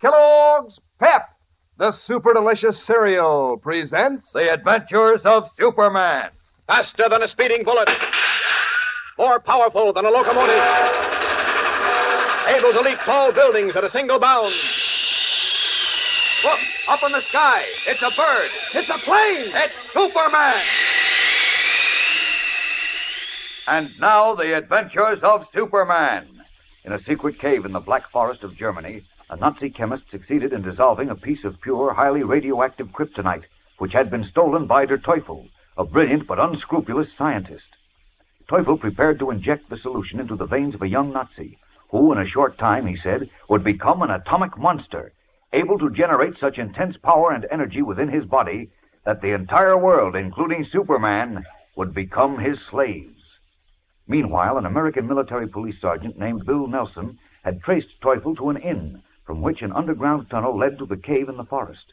Kellogg's Pep, the super delicious cereal, presents The Adventures of Superman. Faster than a speeding bullet. More powerful than a locomotive. Able to leap tall buildings at a single bound. Look, up in the sky. It's a bird. It's a plane. It's Superman. And now, The Adventures of Superman. In a secret cave in the Black Forest of Germany, a Nazi chemist succeeded in dissolving a piece of pure, highly radioactive kryptonite, which had been stolen by Der Teufel, a brilliant but unscrupulous scientist. Teufel prepared to inject the solution into the veins of a young Nazi, who, in a short time, he said, would become an atomic monster, able to generate such intense power and energy within his body that the entire world, including Superman, would become his slaves. Meanwhile, an American military police sergeant named Bill Nelson had traced Teufel to an inn from which an underground tunnel led to the cave in the forest.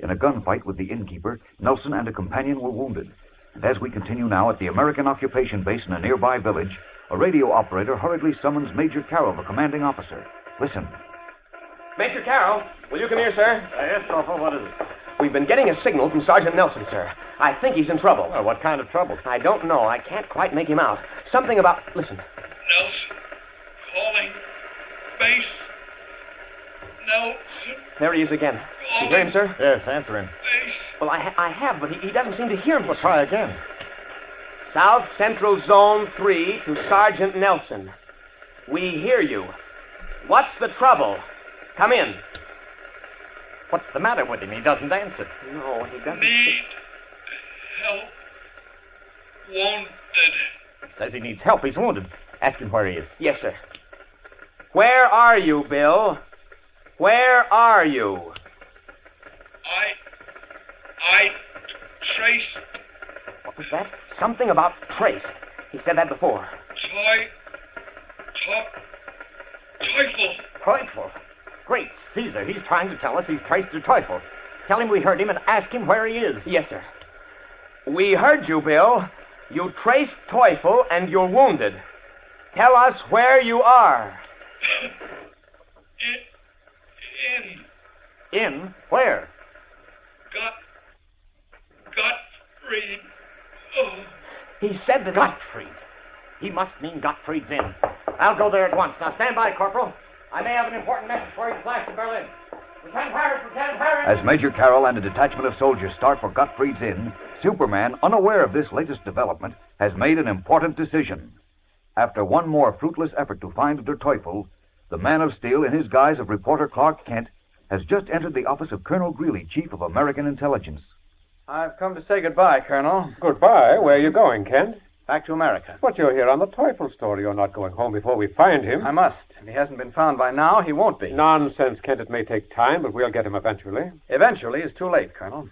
In a gunfight with the innkeeper, Nelson and a companion were wounded. And as we continue now at the American occupation base in a nearby village, a radio operator hurriedly summons Major Carroll, the commanding officer. Listen. Major Carroll, will you come here, sir? Uh, yes, Corporal, what is it? We've been getting a signal from Sergeant Nelson, sir. I think he's in trouble. Well, what kind of trouble? I don't know. I can't quite make him out. Something about. Listen. Nelson. Calling. Base. Nelson. There he is again. You hear him, sir? Yes, answer him. Base. Well, I, ha- I have, but he, he doesn't seem to hear me. Well, try again. South Central Zone 3 to Sergeant Nelson. We hear you. What's the trouble? Come in. What's the matter with him? He doesn't answer. No, he doesn't. Need help. Wounded. Says he needs help. He's wounded. Ask him where he is. Yes, sir. Where are you, Bill? Where are you? I. I. Trace. What was that? Something about Trace. He said that before. Toy. Top. Teufel. Teufel. Great Caesar. He's trying to tell us he's traced to Teufel. Tell him we heard him and ask him where he is. Yes, sir. We heard you, Bill. You traced Teufel and you're wounded. Tell us where you are. In. In. In? Where? Got. Gottfried. Oh. He said that. Gottfried. He must mean Gottfried's Inn. I'll go there at once. Now stand by, Corporal. I may have an important message for you to flash to Berlin. Lieutenant Harris, Lieutenant Harris. As Major Carroll and a detachment of soldiers start for Gottfried's Inn, Superman, unaware of this latest development, has made an important decision. After one more fruitless effort to find Der Teufel, the Man of Steel, in his guise of reporter Clark Kent, has just entered the office of Colonel Greeley, Chief of American Intelligence. I've come to say goodbye, Colonel. Goodbye. Where are you going, Kent? Back to America. But you're here on the Teufel story. You're not going home before we find him. I must. If he hasn't been found by now, he won't be. Nonsense, Kent. It may take time, but we'll get him eventually. Eventually is too late, Colonel.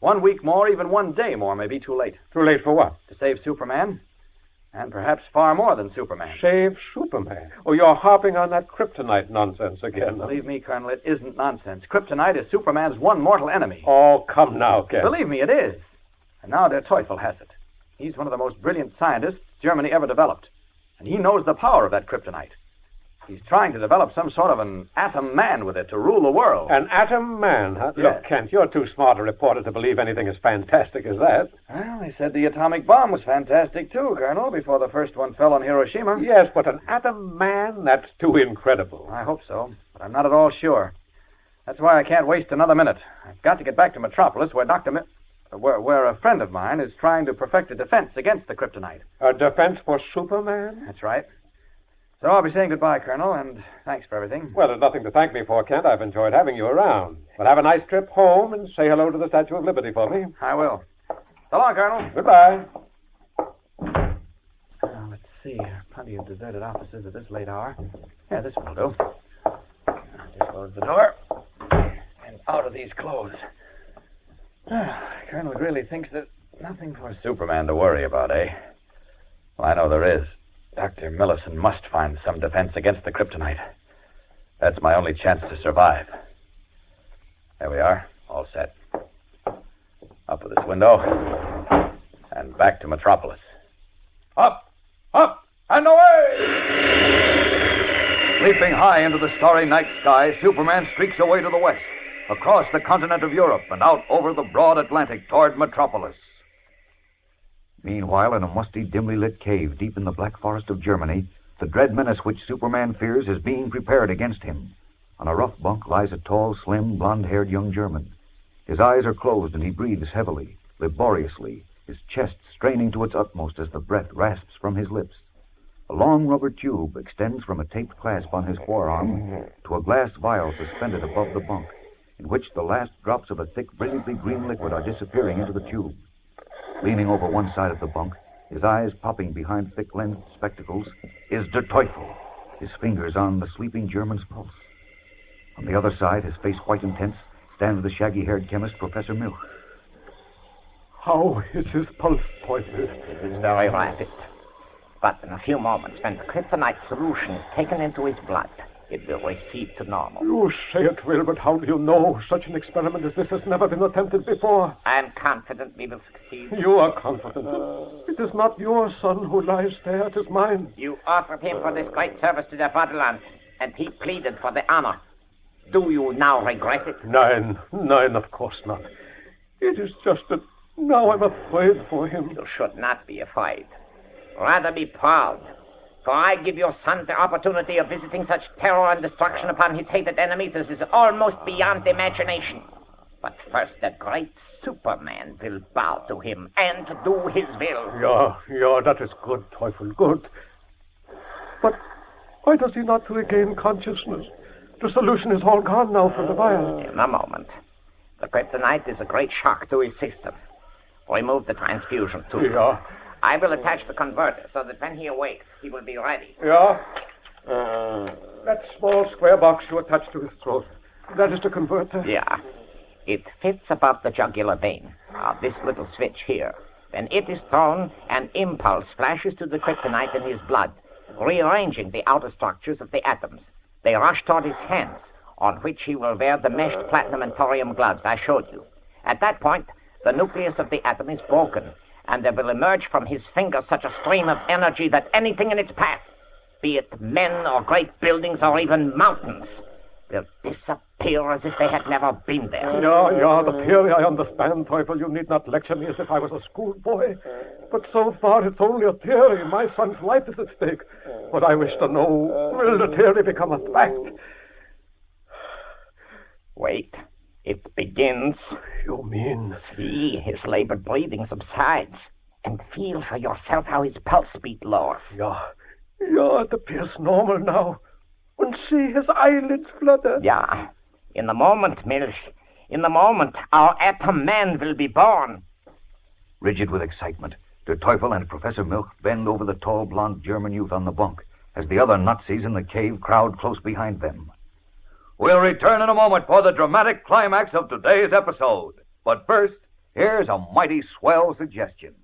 One week more, even one day more, may be too late. Too late for what? To save Superman. And perhaps far more than Superman. Save Superman. Oh, you're harping on that kryptonite nonsense again. Believe me, Colonel, it isn't nonsense. Kryptonite is Superman's one mortal enemy. Oh, come now, Kent. Believe me, it is. And now Der Teufel has it. He's one of the most brilliant scientists Germany ever developed. And he knows the power of that kryptonite. He's trying to develop some sort of an atom man with it to rule the world. An atom man, huh? Yes. Look, Kent, you're too smart a reporter to believe anything as fantastic as that. Well, they said the atomic bomb was fantastic, too, Colonel, before the first one fell on Hiroshima. Yes, but an atom man? That's too incredible. I hope so, but I'm not at all sure. That's why I can't waste another minute. I've got to get back to Metropolis, where Dr. Mi- where, where a friend of mine is trying to perfect a defense against the kryptonite. A defense for Superman? That's right. So I'll be saying goodbye, Colonel, and thanks for everything. Well, there's nothing to thank me for, Kent. I've enjoyed having you around. But have a nice trip home and say hello to the Statue of Liberty for me. I will. So long, Colonel. Goodbye. Now, let's see. Plenty of deserted offices at this late hour. Yeah, this will do. Just close the door. And out of these clothes. Ah, Colonel Greeley thinks there's nothing for Superman to worry about, eh? Well, I know there is. Dr. Millison must find some defense against the kryptonite. That's my only chance to survive. There we are, all set. Up with this window. And back to Metropolis. Up! Up! And away! Leaping high into the starry night sky, Superman streaks away to the west, across the continent of Europe, and out over the broad Atlantic toward Metropolis. Meanwhile, in a musty, dimly lit cave deep in the black forest of Germany, the dread menace which Superman fears is being prepared against him. On a rough bunk lies a tall, slim, blond haired young German. His eyes are closed and he breathes heavily, laboriously, his chest straining to its utmost as the breath rasps from his lips. A long rubber tube extends from a taped clasp on his forearm to a glass vial suspended above the bunk, in which the last drops of a thick, brilliantly green liquid are disappearing into the tube. Leaning over one side of the bunk, his eyes popping behind thick lensed spectacles, is Der Teufel, his fingers on the sleeping German's pulse. On the other side, his face white and tense, stands the shaggy haired chemist, Professor Milch. How is his pulse, Teufel? It is very rapid. But in a few moments, when the kryptonite solution is taken into his blood, it will recede to normal. You say it will, but how do you know such an experiment as this has never been attempted before? I am confident we will succeed. You are confident. It is not your son who lies there, it is mine. You offered him for this great service to the fatherland, and he pleaded for the honor. Do you now regret it? Nine. Nine, of course not. It is just that now I'm afraid for him. You should not be afraid. Rather be proud. For I give your son the opportunity of visiting such terror and destruction upon his hated enemies as is almost beyond imagination. But first, the great Superman will bow to him and do his will. Yeah, yeah, that is good, Teufel, good. But why does he not regain consciousness? The solution is all gone now from the vial. In a moment. The kryptonite is a great shock to his system. Remove the transfusion too. Yeah. I will attach the converter so that when he awakes, he will be ready. Yeah? Uh, that small square box you attach to his throat. That is the converter? Yeah. It fits above the jugular vein. Now, this little switch here. When it is thrown, an impulse flashes to the kryptonite in his blood, rearranging the outer structures of the atoms. They rush toward his hands, on which he will wear the meshed platinum and thorium gloves I showed you. At that point, the nucleus of the atom is broken, and there will emerge from his fingers such a stream of energy that anything in its path, be it men or great buildings or even mountains, will disappear as if they had never been there. Yeah, yeah, the theory I understand, Teufel. You need not lecture me as if I was a schoolboy. But so far it's only a theory. My son's life is at stake. What I wish to know, will the theory become a fact? Wait. It begins. You mean? See, his labored breathing subsides. And feel for yourself how his pulse beat lowers. Yeah. Yeah, it appears normal now. And see his eyelids flutter. Yeah. In the moment, Milch, in the moment, our atom man will be born. Rigid with excitement, Der Teufel and Professor Milch bend over the tall, blond German youth on the bunk as the other Nazis in the cave crowd close behind them. We'll return in a moment for the dramatic climax of today's episode. But first, here's a mighty swell suggestion.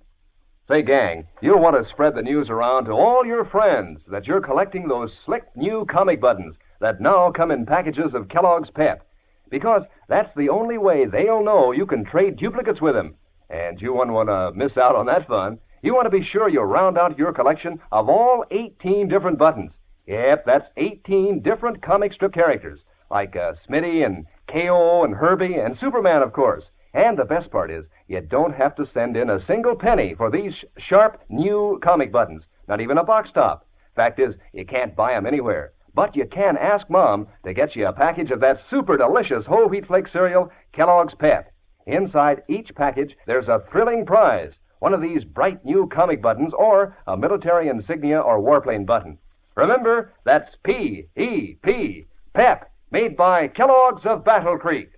Say, gang, you'll want to spread the news around to all your friends that you're collecting those slick new comic buttons that now come in packages of Kellogg's Pep. Because that's the only way they'll know you can trade duplicates with them. And you wouldn't want to miss out on that fun. You want to be sure you round out your collection of all 18 different buttons. Yep, that's 18 different comic strip characters, like uh, Smitty and Kayo and Herbie and Superman, of course. And the best part is, you don't have to send in a single penny for these sh- sharp new comic buttons, not even a box top. Fact is, you can't buy 'em anywhere. But you can ask Mom to get you a package of that super delicious whole wheat flake cereal, Kellogg's Pep. Inside each package, there's a thrilling prize one of these bright new comic buttons or a military insignia or warplane button. Remember, that's P E P, PEP, made by Kellogg's of Battle Creek.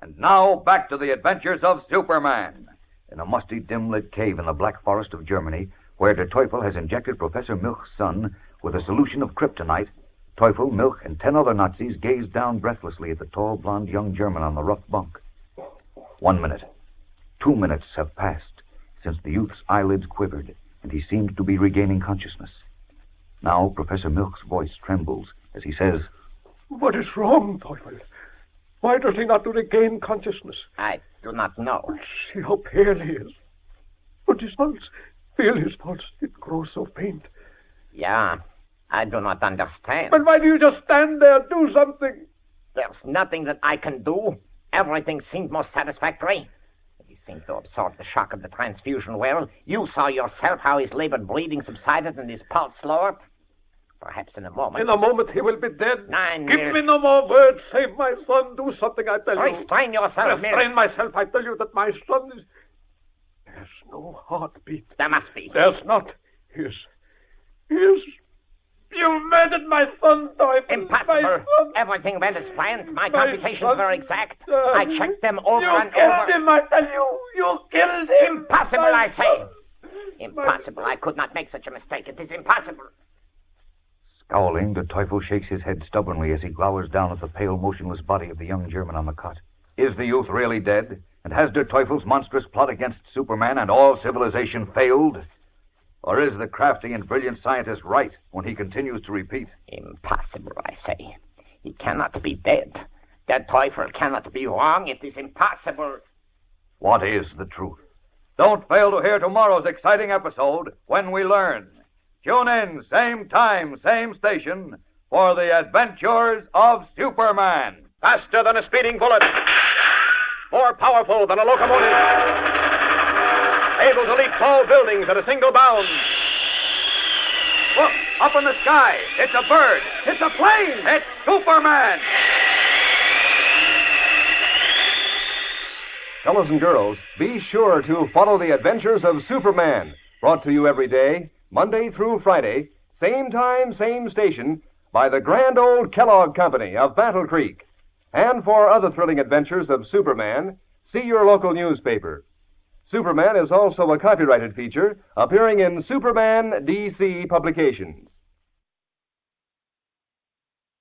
And now back to the adventures of Superman. In a musty, dim lit cave in the Black Forest of Germany, where Der Teufel has injected Professor Milch's son with a solution of kryptonite, Teufel, Milch, and ten other Nazis gaze down breathlessly at the tall, blond young German on the rough bunk. One minute, two minutes have passed since the youth's eyelids quivered and he seemed to be regaining consciousness. Now Professor Milch's voice trembles as he says, What is wrong, Teufel? Why does he not regain consciousness? I do not know. See how pale he is. But his pulse, feel his pulse. It grows so faint. Yeah, I do not understand. But why do you just stand there? Do something. There's nothing that I can do. Everything seemed most satisfactory. He seemed to absorb the shock of the transfusion well. You saw yourself how his labored breathing subsided and his pulse lowered. Perhaps in a moment. In a moment he will be dead. Nine Give years- me no more words. Save my son. Do something, I tell you. Restrain yourself. Restrain myself. I tell you that my son is. There's no heartbeat. There must be. There's not. He is. He is. You murdered my son, Teufel. Impossible. son. Everything went as planned. My My computations son. were exact. Uh, I checked them over and over. you killed him, I tell you. You killed him. Impossible, My I say. son. Impossible. I could not make such a mistake. It is impossible. Scowling, the Teufel shakes his head stubbornly as he glowers down at the pale, motionless body of the young German on the cot. Is the youth really dead? And has Der Teufel's monstrous plot against Superman and all civilization failed? Or is the crafty and brilliant scientist right when he continues to repeat? Impossible, I say. He cannot be dead. That Teufel cannot be wrong. It is impossible. What is the truth? Don't fail to hear tomorrow's exciting episode when we learn. Tune in, same time, same station, for the adventures of Superman. Faster than a speeding bullet. More powerful than a locomotive. Able to leap tall buildings at a single bound. Look, up in the sky. It's a bird. It's a plane. It's Superman. Fellows and girls, be sure to follow the adventures of Superman, brought to you every day, Monday through Friday, same time, same station, by the grand old Kellogg Company of Battle Creek. And for other thrilling adventures of Superman, see your local newspaper. Superman is also a copyrighted feature appearing in Superman DC publications.